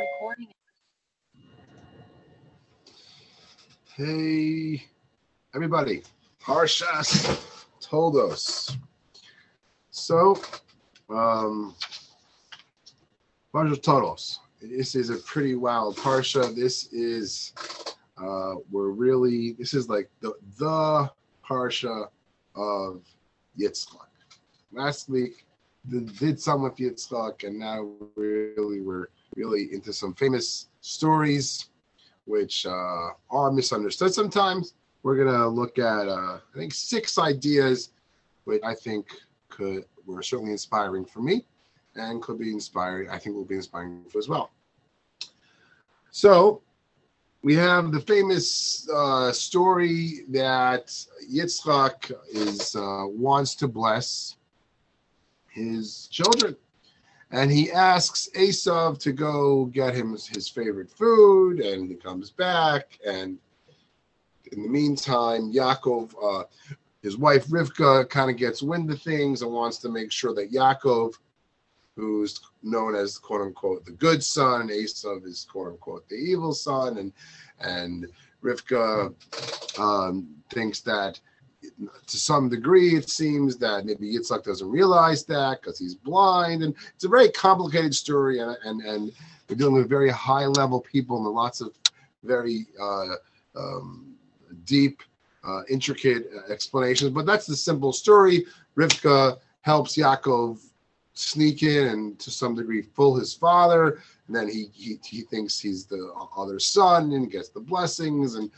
Recording. Hey, everybody. Parshas Toldos. So, um, Parshas Toldos. This is a pretty wild Parsha. This is, uh, we're really, this is like the, the Parsha of Yitzchak. Last week, the, did some with Yitzchak, and now really we're really into some famous stories which uh, are misunderstood sometimes. We're gonna look at uh, I think six ideas, which I think could were certainly inspiring for me, and could be inspiring. I think will be inspiring for as well. So we have the famous uh, story that Yitzchak is uh, wants to bless his children and he asks Esav to go get him his favorite food, and he comes back. And in the meantime, Yaakov, uh, his wife Rivka, kind of gets wind of things and wants to make sure that Yaakov, who's known as quote unquote the good son, Esav is quote unquote the evil son, and and Rivka um, thinks that to some degree, it seems that maybe Yitzhak doesn't realize that because he's blind, and it's a very complicated story, and and and we're dealing with very high level people and lots of very uh, um, deep, uh, intricate explanations. But that's the simple story. Rivka helps Yaakov sneak in and to some degree fool his father, and then he he, he thinks he's the other son and gets the blessings and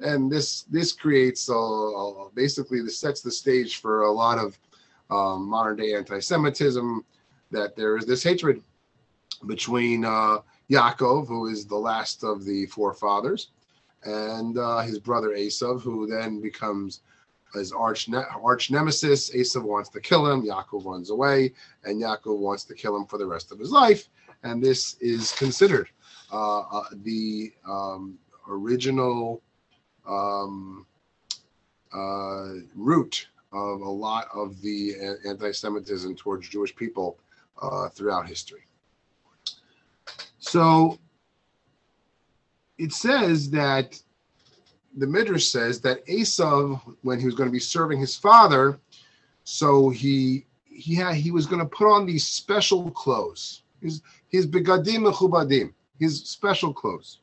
and this this creates a, basically this sets the stage for a lot of um, modern day anti-Semitism. That there is this hatred between uh, Yaakov, who is the last of the forefathers, and uh, his brother Esav, who then becomes his arch ne- arch nemesis. Esav wants to kill him. Yaakov runs away, and Yaakov wants to kill him for the rest of his life. And this is considered uh, uh the um, original um, uh, root of a lot of the anti-Semitism towards Jewish people uh, throughout history. So it says that the Midrash says that Esav, when he was going to be serving his father, so he he had he was going to put on these special clothes, his his begadim his special clothes.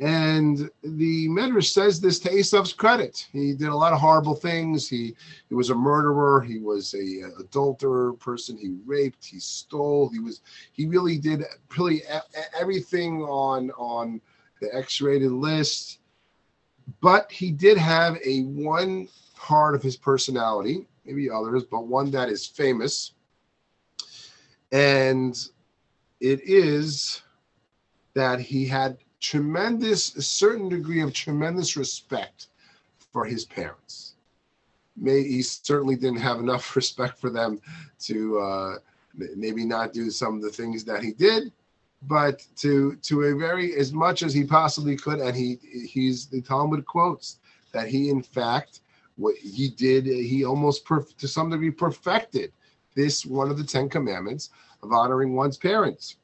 And the Medrash says this to Esav's credit. He did a lot of horrible things. He he was a murderer. He was a, a adulterer person. He raped. He stole. He was he really did really everything on on the X-rated list. But he did have a one part of his personality, maybe others, but one that is famous, and it is that he had tremendous, a certain degree of tremendous respect for his parents. May he certainly didn't have enough respect for them to uh, maybe not do some of the things that he did, but to to a very as much as he possibly could. And he he's the Talmud quotes that he in fact what he did he almost perf- to some degree perfected this one of the Ten Commandments of honoring one's parents.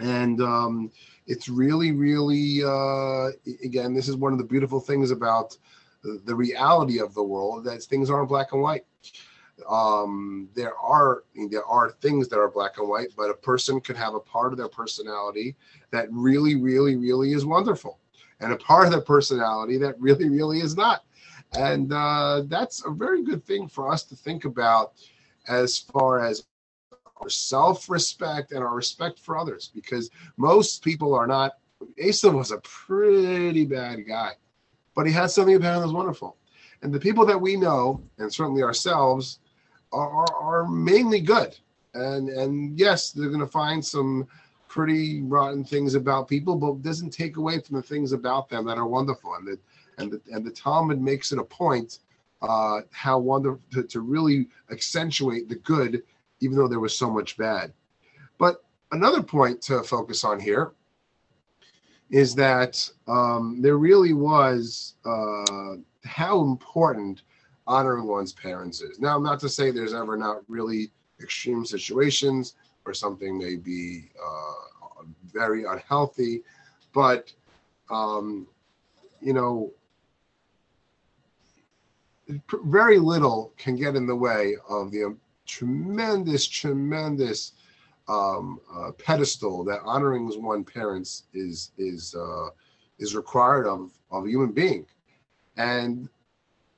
And um, it's really, really, uh, again, this is one of the beautiful things about the reality of the world that things aren't black and white. Um, there are there are things that are black and white, but a person could have a part of their personality that really, really, really is wonderful, and a part of their personality that really, really is not. And uh, that's a very good thing for us to think about as far as our self-respect and our respect for others because most people are not Esav was a pretty bad guy, but he had something about him that was wonderful. And the people that we know, and certainly ourselves, are, are, are mainly good. And and yes, they're going to find some pretty rotten things about people, but doesn't take away from the things about them that are wonderful. And the and the, and the Talmud makes it a point uh, how wonderful to, to really accentuate the good even though there was so much bad. But another point to focus on here is that um, there really was uh, how important honoring one's parents is. Now, not to say there's ever not really extreme situations where something may be uh, very unhealthy. But um, you know, very little can get in the way of the tremendous, tremendous um, uh, pedestal that honoring one parents is is uh, is required of of a human being, and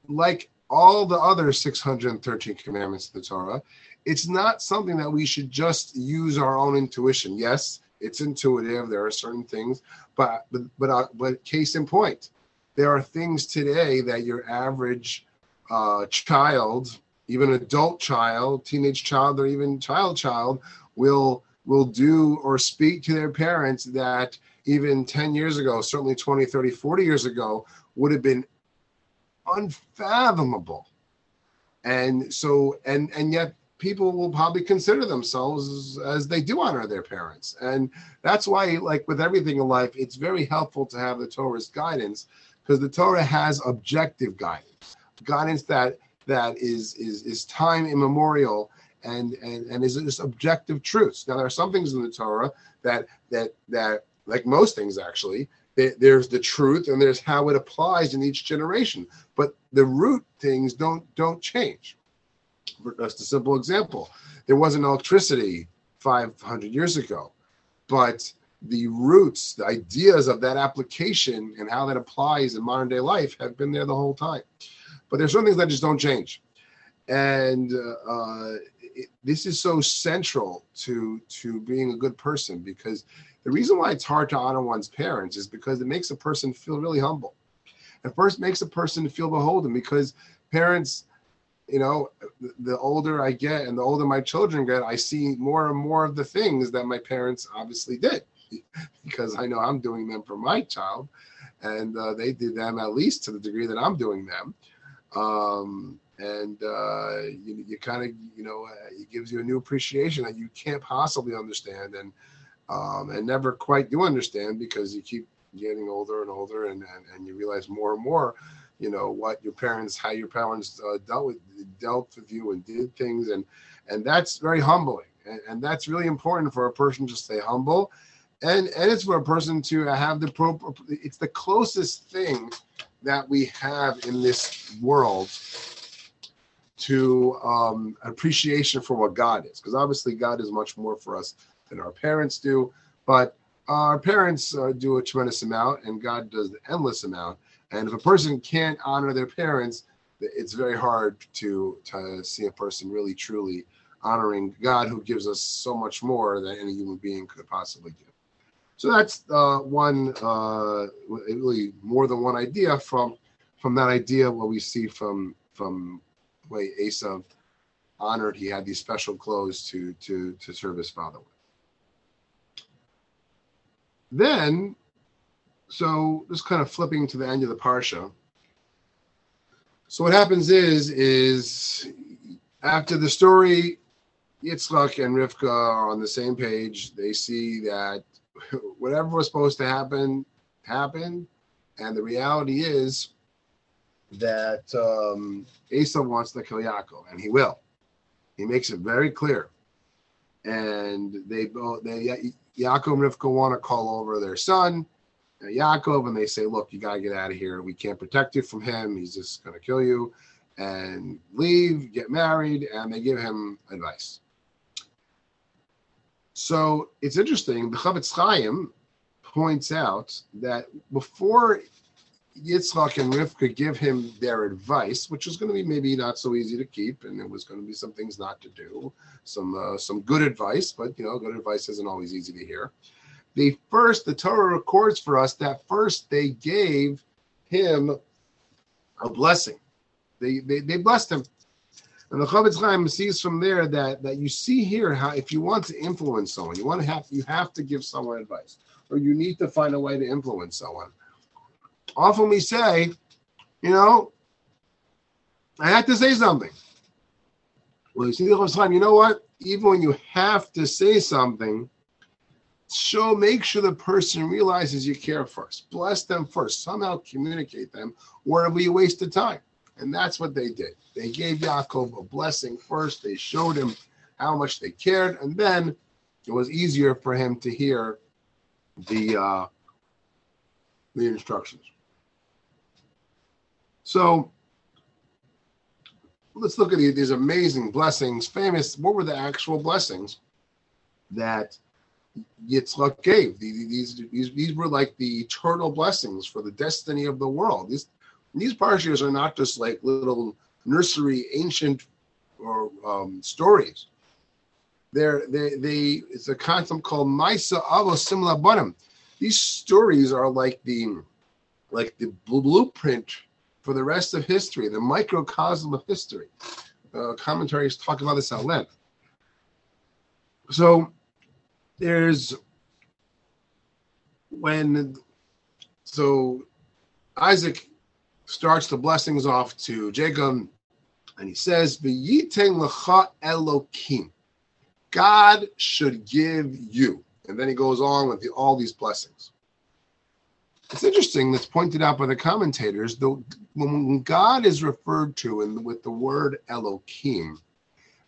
like all the other 613 commandments of the Torah, it's not something that we should just use our own intuition. Yes, it's intuitive. There are certain things, but but but, uh, but case in point, there are things today that your average uh, child, even adult child, teenage child, or even child child will will do or speak to their parents that even 10 years ago, certainly 20, 30, 40 years ago, would have been unfathomable. And so, and and yet people will probably consider themselves as, as, they do honor their parents. And that's why, like with everything in life, it's very helpful to have the Torah's guidance because the Torah has objective guidance, guidance that that is is is time immemorial and and and is just objective truths. Now there are some things in the Torah that that that like most things actually there's the truth and there's how it applies in each generation. But the root things don't don't change. Just a simple example there wasn't electricity 500 years ago but the roots the ideas of that application and how that applies in modern day life have been there the whole time but there's some things that just don't change and uh, it, this is so central to to being a good person because the reason why it's hard to honor one's parents is because it makes a person feel really humble. It first makes a person feel beholden because parents, you know, the older I get and the older my children get, I see more and more of the things that my parents obviously did because I know I'm doing them for my child and uh, they did them at least to the degree that I'm doing them. Um, and uh, you, you kind of, you know, it gives you a new appreciation that you can't possibly understand. And um, and never quite do understand because you keep getting older and older and, and, and you realize more and more you know what your parents how your parents uh, dealt with dealt with you and did things and and that's very humbling and, and that's really important for a person to stay humble and and it's for a person to have the proper it's the closest thing that we have in this world to um, appreciation for what God is, because obviously God is much more for us than our parents do. But our parents uh, do a tremendous amount, and God does the endless amount. And if a person can't honor their parents, it's very hard to to see a person really truly honoring God, who gives us so much more than any human being could possibly give. So that's uh, one, uh, really more than one idea from from that idea. What we see from from way Esav honored, he had these special clothes to to to serve his father with. Then, so just kind of flipping to the end of the parsha. So what happens is, is after the story, Yitzchak and Rivka are on the same page. They see that whatever was supposed to happen happened, and the reality is that um, Esau wants to kill Yaakov, and he will. He makes it very clear. And they both they Yaakov and Rivka want to call over their son, uh, Yaakov, and they say, Look, you got to get out of here. We can't protect you from him. He's just going to kill you. And leave, get married, and they give him advice. So it's interesting. The Chofetz Chaim points out that before Yitzchak and Rivka give him their advice, which was going to be maybe not so easy to keep, and it was going to be some things not to do, some uh, some good advice, but you know, good advice isn't always easy to hear. They first, the Torah records for us that first they gave him a blessing. They they, they blessed him. And the Chofetz Chaim sees from there that that you see here how if you want to influence someone, you want to have you have to give someone advice, or you need to find a way to influence someone often we say, you know, I have to say something. Well, you see the time, you know what? Even when you have to say something, show make sure the person realizes you care first. Bless them first. Somehow communicate them, or a waste of time. And that's what they did. They gave Yaakov a blessing first. They showed him how much they cared, and then it was easier for him to hear the uh, the instructions. So let's look at these amazing blessings. Famous. What were the actual blessings that Yitzchak gave? These these these were like the eternal blessings for the destiny of the world. These these parshas are not just like little nursery ancient or um, stories. They're, they they it's a concept called Maaseh Avos Siman Labanim. These stories are like the like the blueprint for the rest of history, the microcosm of history. Uh, commentaries talk about this at length. So there's when so Isaac starts the blessings off to Jacob, and he says, "V'yiten lecha Elokim." God should give you, and then he goes on with the, all these blessings. It's interesting. That's pointed out by the commentators. Though when God is referred to in, with the word Elokim,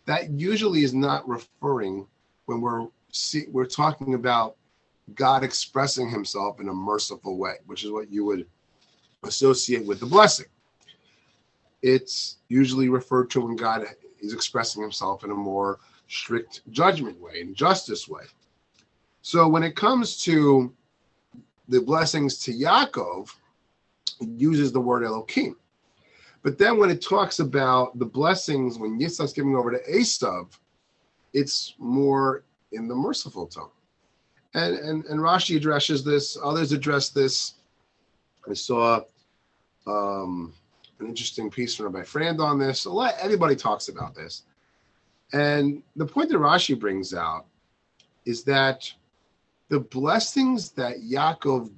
that usually is not referring when we're see, we're talking about God expressing Himself in a merciful way, which is what you would associate with the blessing. It's usually referred to when God is expressing himself in a more strict judgment way and justice way. So when it comes to the blessings to Yaakov, it uses the word Elohim. But then when it talks about the blessings when Yitzhak's giving over to Esav, it's more in the merciful tone. And, and, and Rashi addresses this, others address this. I saw um, an interesting piece from Rabbi Frand on this. A lot, everybody talks about this. And the point that Rashi brings out is that the blessings that Yaakov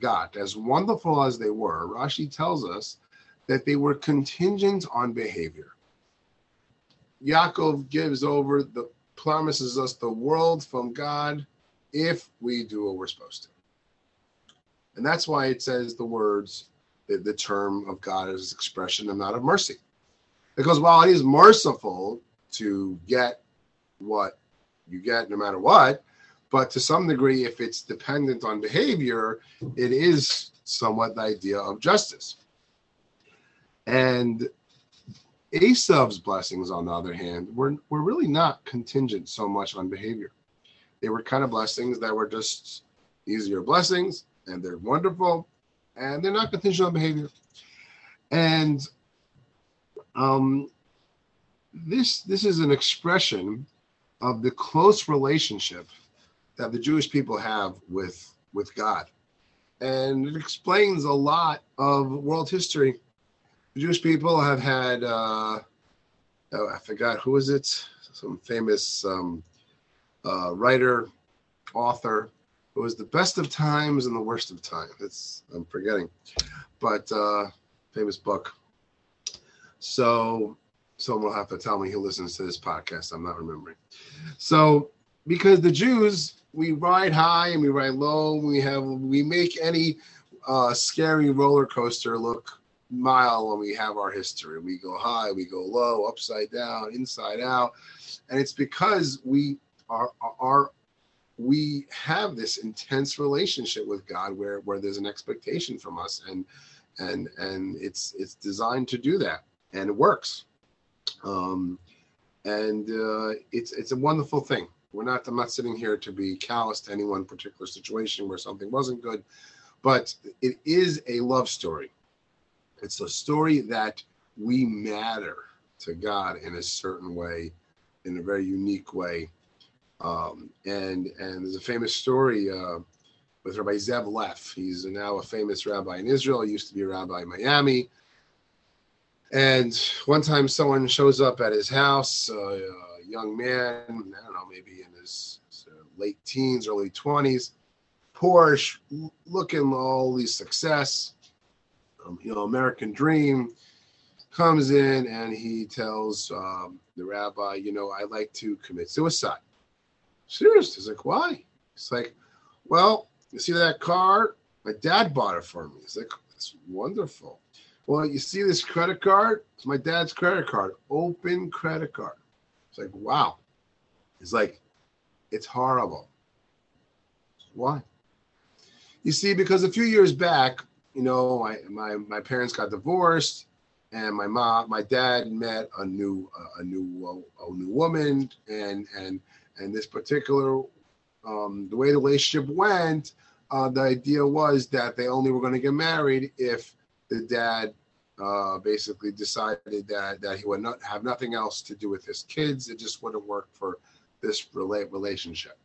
got, as wonderful as they were, Rashi tells us that they were contingent on behavior. Yaakov gives over the promises us the world from God if we do what we're supposed to. And that's why it says the words the, the term of God as expression and not of mercy. Because while it is merciful to get what you get no matter what, but to some degree, if it's dependent on behavior, it is somewhat the idea of justice. And Esav's blessings, on the other hand, were, were really not contingent so much on behavior. They were kind of blessings that were just easier blessings, and they're wonderful, and they're not contingent on behavior. And um, this this is an expression of the close relationship that the Jewish people have with with God, and it explains a lot of world history. The Jewish people have had uh, oh, I forgot who is it, some famous um, uh, writer, author it was the best of times and the worst of times. It's I'm forgetting, but uh, famous book. So someone will have to tell me who listens to this podcast. I'm not remembering. So because the Jews, we ride high and we ride low. We have we make any uh, scary roller coaster look mild when we have our history. We go high, we go low, upside down, inside out, and it's because we are our we have this intense relationship with God where where there's an expectation from us and and and it's it's designed to do that and it works. Um and uh it's it's a wonderful thing. We're not i'm not sitting here to be callous to any one particular situation where something wasn't good but it is a love story. It's a story that we matter to god in a certain way in a very unique way um, and and there's a famous story uh, with Rabbi Zev Leff. He's now a famous rabbi in Israel. He used to be a rabbi in Miami. And one time, someone shows up at his house, uh, a young man, I don't know, maybe in his uh, late teens, early 20s, Porsche, looking all these success, um, you know, American dream, comes in and he tells um, the rabbi, you know, I like to commit suicide. Serious? He's like, why? He's like, well, you see that car? My dad bought it for me. He's like, it's wonderful. Well, you see this credit card? It's my dad's credit card, open credit card. It's like, wow. He's like, it's horrible. Why? You see, because a few years back, you know, my my, my parents got divorced, and my mom, my dad met a new uh, a new uh, a new woman, and and and this particular um, the way the relationship went, uh, the idea was that they only were going to get married if the dad uh, basically decided that that he would not have nothing else to do with his kids. It just wouldn't work for this relate relationship.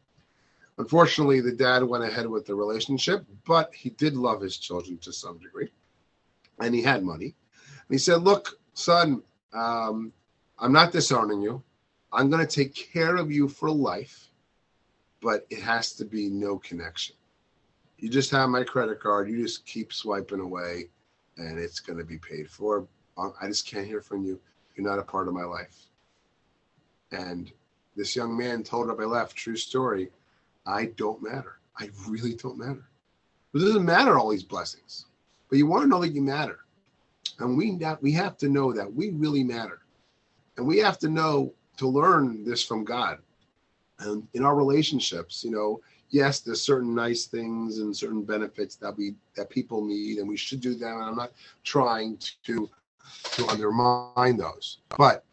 Unfortunately, the dad went ahead with the relationship, but he did love his children to some degree, and he had money. And he said, "Look, son, um, I'm not disowning you. I'm going to take care of you for life, but it has to be no connection. You just have my credit card. You just keep swiping away." and it's going to be paid for. Um, I just can't hear from you. You're not a part of my life. And this young man told up I left, true story. I don't matter. I really don't matter. It doesn't matter all these blessings, but you want to know that you matter. And we we have to know that we really matter. And we have to know to learn this from God. And in our relationships, you know, yes, there's certain nice things and certain benefits that we that people need, and we should do them. And I'm not trying to to undermine those, but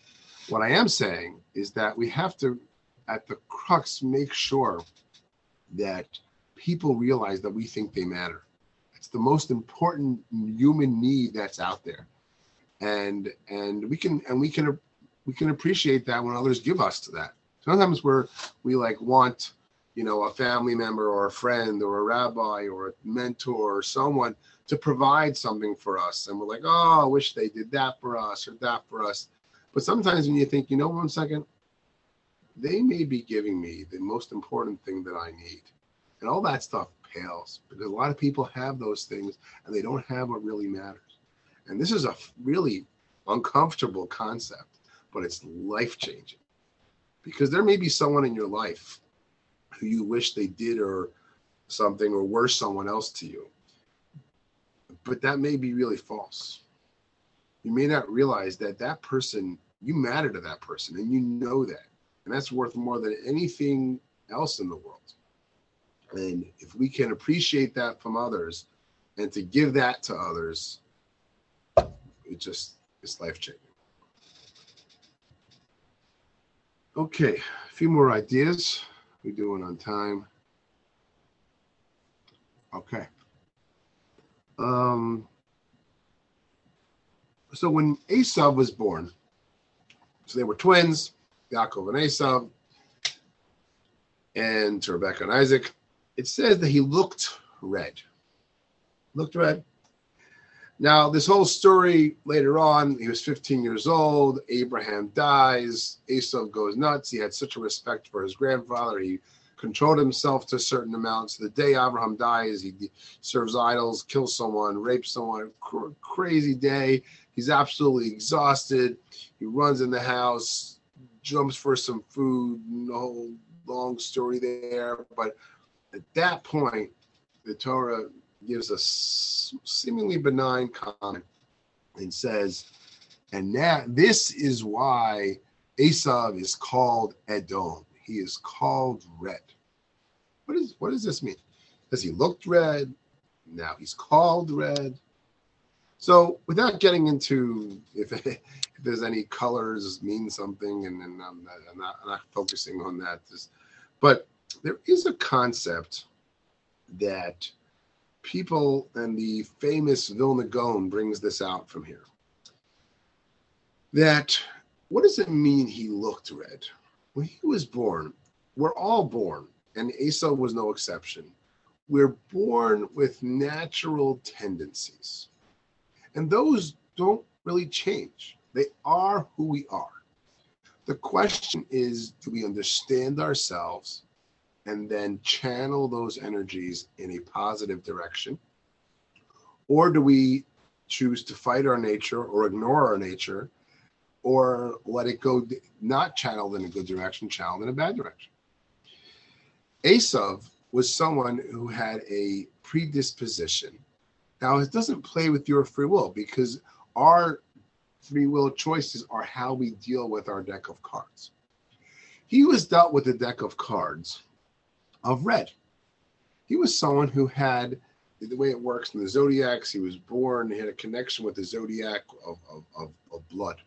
what I am saying is that we have to, at the crux, make sure that people realize that we think they matter. It's the most important human need that's out there, and and we can and we can we can appreciate that when others give us to that. Sometimes we're we like want you know, a family member or a friend or a rabbi or a mentor or someone to provide something for us. And we're like, oh, I wish they did that for us or that for us. But sometimes when you think, you know, one second, they may be giving me the most important thing that I need. And all that stuff pales because a lot of people have those things and they don't have what really matters. And this is a really uncomfortable concept, but it's life changing because there may be someone in your life who you wish they did or something or were someone else to you. But that may be really false. You may not realize that that person, you matter to that person and you know that. And that's worth more than anything else in the world. And if we can appreciate that from others and to give that to others, it just it's life changing. Okay, a few more ideas. We're doing on time? Okay. Um, so when Esau was born, so they were twins, Yaakov and Esau, and to Rebecca and Isaac, it says that he looked red. Looked red. Now, this whole story later on, he was 15 years old. Abraham dies. Esau goes nuts. He had such a respect for his grandfather. He controlled himself to certain amounts. The day Abraham dies, he serves idols, kills someone, rapes someone. Cr- crazy day. He's absolutely exhausted. He runs in the house, jumps for some food. No whole long story there. But at that point, the Torah gives a seemingly benign comment and says, and now this is why Esau is called Edom. He is called red. What is what does this mean? Does he look red? Now he's called red. So without getting into if, if there's any colors mean something, and, and I'm, not, I'm, not, I'm not focusing on that, but there is a concept that people and the famous Vilna Gaon brings this out from here. That what does it mean he looked red? When he was born, we're all born, and Esau was no exception. We're born with natural tendencies, and those don't really change. They are who we are. The question is do we understand ourselves and then channel those energies in a positive direction? Or do we choose to fight our nature or ignore our nature or let it go not channeled in a good direction, channeled in a bad direction? Esav was someone who had a predisposition. Now, it doesn't play with your free will because our free will choices are how we deal with our deck of cards. He was dealt with a deck of cards of red. He was someone who had the way it works in the zodiacs, he was born, he had a connection with the zodiac of, of, of, of blood.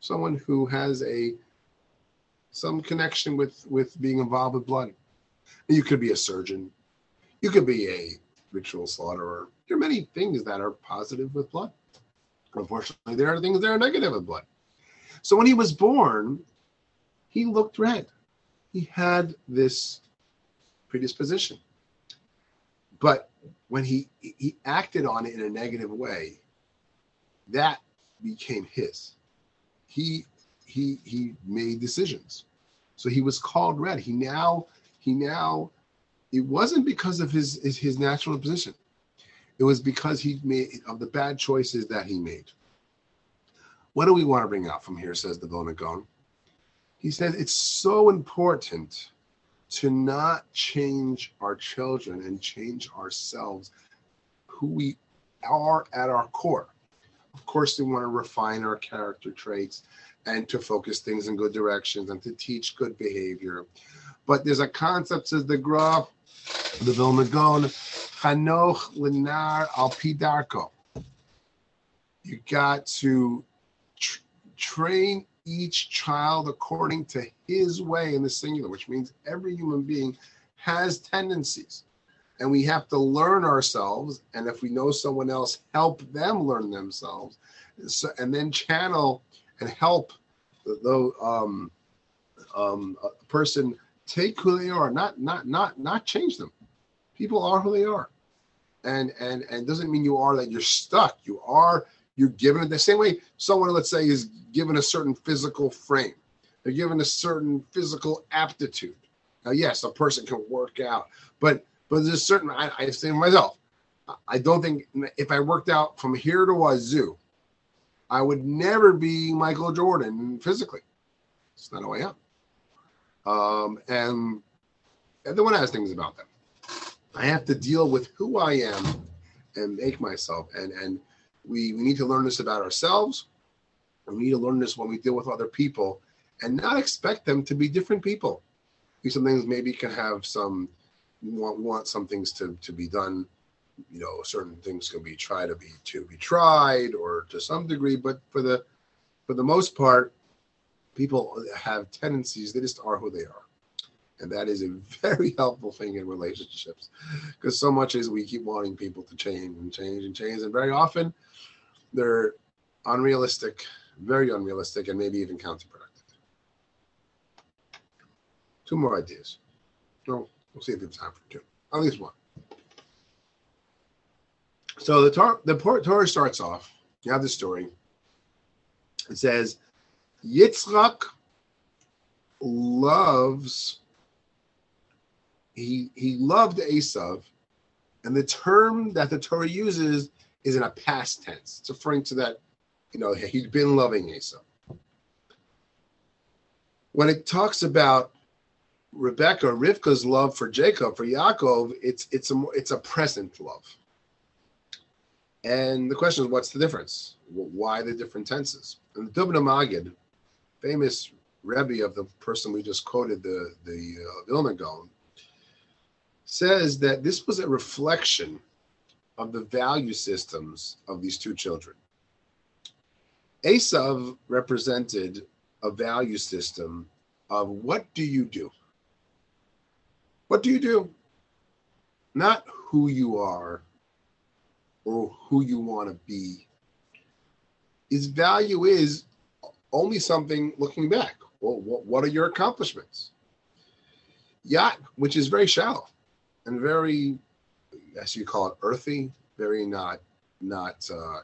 Someone who has a some connection with with being involved with blood. You could be a surgeon, you could be a ritual slaughterer. There are many things that are positive with blood. Unfortunately, there are things that are negative with blood. So when he was born, he looked red. He had this predisposition. But when he he acted on it in a negative way, that became his. He he he made decisions. So he was called red. He now he now it wasn't because of his his, his natural position. It was because he made of the bad choices that he made. What do we want to bring out from here? Says the Gaon. He says it's so important to not change our children and change ourselves, who we are at our core. Of course, we want to refine our character traits and to focus things in good directions and to teach good behavior. But there's a concept, says the Gra, the Vilna Gaon, Chanoch Lanaar al Pi Darko. You got to tr- train each child according to his way in the singular, which means every human being has tendencies. And we have to learn ourselves. And if we know someone else, help them learn themselves. So, and then channel and help the, the um, um, person take who they are, not not not not change them. People are who they are, and and and doesn't mean you are that you're stuck. You are you're given it the same way someone, let's say, is given a certain physical frame. They're given a certain physical aptitude. Now, yes, a person can work out, but but there's certain. I, I say myself, I don't think if I worked out from here to Wazoo, I would never be Michael Jordan physically. It's not who I am. Um, and everyone has things about them. I have to deal with who I am and make myself and and we, we need to learn this about ourselves. We need to learn this when we deal with other people and not expect them to be different people. Some things maybe can have some want want some things to, to be done. You know, certain things can be try to be to be tried or to some degree, but for the for the most part, people have tendencies, they just are who they are. And that is a very helpful thing in relationships because so much is we keep wanting people to change and change and change. And very often they're unrealistic, very unrealistic, and maybe even counterproductive. Two more ideas. No, we'll see if we have time for two. At least one. So the Torah, the Torah starts off. You have the story. It says, Yitzchak loves. He he loved Esav, and the term that the Torah uses is in a past tense. It's referring to that, you know, he'd been loving Esau. When it talks about Rebecca, Rivka's love for Jacob, for Yaakov, it's it's a it's a present love. And the question is, what's the difference? Why the different tenses? And the Dubno Maggid, famous Rebbe of the person we just quoted, the the uh, Vilna Gaon, says that this was a reflection of the value systems of these two children. Esav represented a value system of what do you do? What do you do? Not who you are or who you want to be. His value is only something looking back. Well, what are your accomplishments? Yacht, which is very shallow and very as you call it, earthy, very not not uh,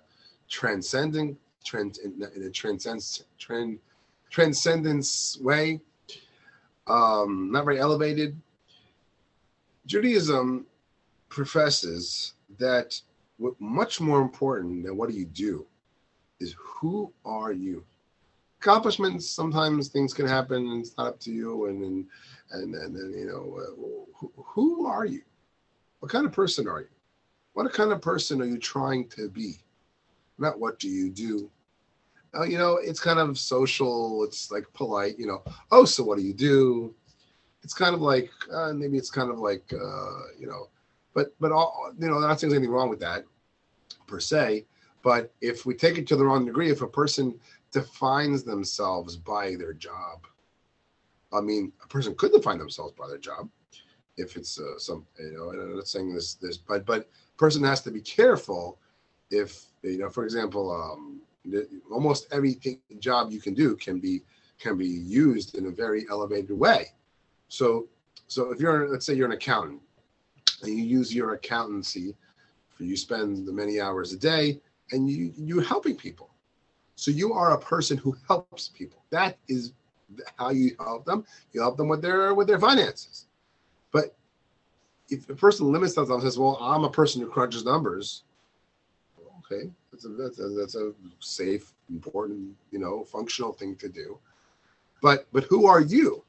transcending, in, in a transcends trend transcendence way, um, not very elevated. Judaism professes that what much more important than what do you do is who are you accomplishments sometimes things can happen and it's not up to you and and and, and you know uh, who, are you what kind of person are you? What kind of person are you trying to be? Not what do you do? Uh, you know, it's kind of social. It's like polite. You know, oh, so what do you do? It's kind of like uh, maybe it's kind of like uh, you know, but but all you know, not saying anything wrong with that per se. But if we take it to the wrong degree, if a person defines themselves by their job, I mean, a person could define themselves by their job if it's uh, some, you know, and I'm not saying this, this, but but person has to be careful if you know, for example, um, almost every job you can do can be can be used in a very elevated way. So so if you're let's say you're an accountant and you use your accountancy you spend the many hours a day and you you're helping people. So you are a person who helps people. That is how you help them. You help them with their with their finances. But if a person limits themselves and says, "Well, I'm a person who crunches numbers," okay, that's a, that's a, that's a safe, important, you know, functional thing to do. But but who are you?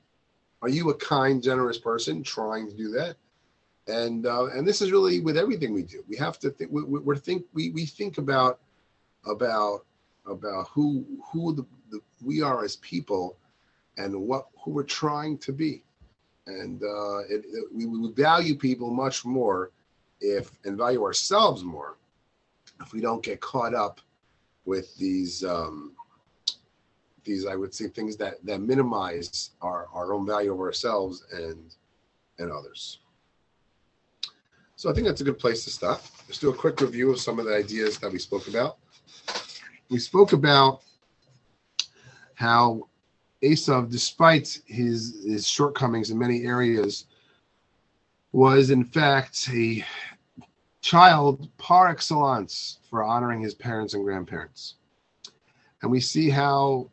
Are you a kind, generous person trying to do that? And uh, and this is really with everything we do. We have to think. We, we're think we, we think about about about who who the, the, we are as people and what who we're trying to be and uh, it, it, we would value people much more if and value ourselves more if we don't get caught up with these um, these I would say things that that minimize our our own value of ourselves and and others. So I think that's a good place to stop. Let's do a quick review of some of the ideas that we spoke about. We spoke about how Esav, despite his his shortcomings in many areas, was in fact a child par excellence for honoring his parents and grandparents. And we see how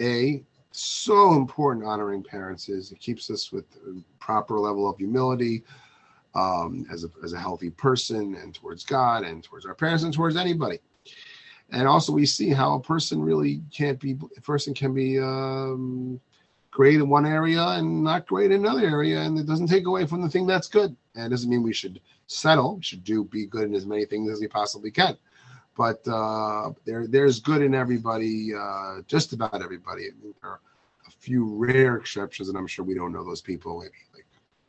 a so important honoring parents is. It keeps us with proper level of humility um, as, a, as a healthy person and towards God and towards our parents and towards anybody and also we see how a person really can't be a person can be um, great in one area and not great in another area and it doesn't take away from the thing that's good. And it doesn't mean we should settle we should do be good in as many things as we possibly can. But uh, there there's good in everybody uh, just about everybody. I mean, there are a few rare exceptions and i'm sure we don't know those people maybe like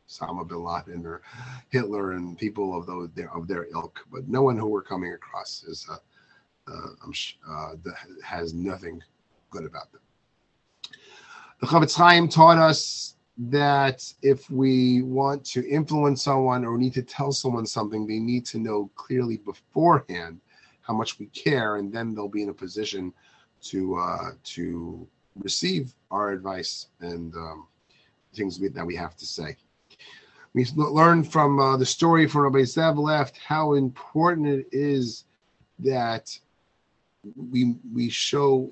Osama bin Laden or Hitler and people of those of their ilk, but no one who we're coming across is uh, uh, uh, that has nothing good about them. The Chofetz Chaim taught us that if we want to influence someone or need to tell someone something, they need to know clearly beforehand how much we care, and then they'll be in a position to uh, to receive our advice and um, things we, that we have to say. We learned from uh, the story from Rabbi Zev Leff how important it is that we we show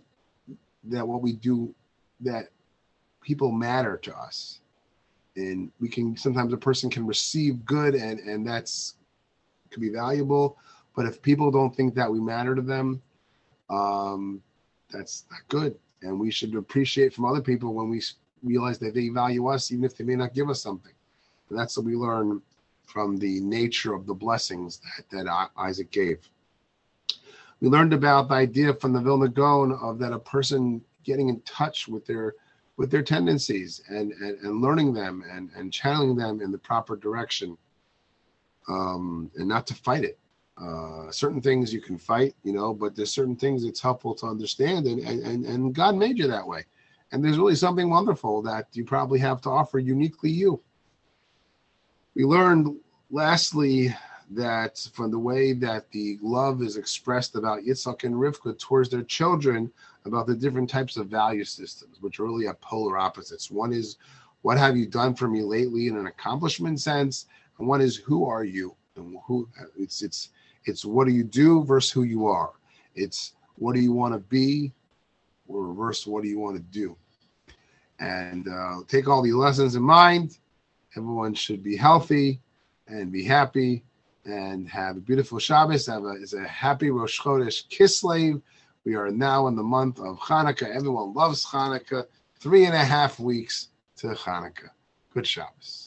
that what we do that people matter to us. And we can sometimes a person can receive good and and that's can be valuable. But if people don't think that we matter to them um that's not good. And we should appreciate from other people when we realize that they value us even if they may not give us something. And that's what we learn from the nature of the blessings that, that isaac gave we learned about the idea from the Vilna Gaon of that a person getting in touch with their with their tendencies and and, and learning them and and channeling them in the proper direction um, and not to fight it. Uh, certain things you can fight you know but there's certain things it's helpful to understand and, and and god made you that way. And there's really something wonderful that you probably have to offer uniquely you. We learned lastly that from the way that the love is expressed about Yitzhak and Rivka towards their children, about the different types of value systems, which are really have polar opposites. One is, what have you done for me lately in an accomplishment sense, and one is, who are you? And who it's it's it's what do you do versus who you are. It's what do you want to be, or reverse what do you want to do. And uh, take all these lessons in mind. Everyone should be healthy and be happy and have a beautiful Shabbos. Have a, it's a happy Rosh Chodesh Kislev. We are now in the month of Hanukkah. Everyone loves Hanukkah. Three and a half weeks to Hanukkah. Good Shabbos.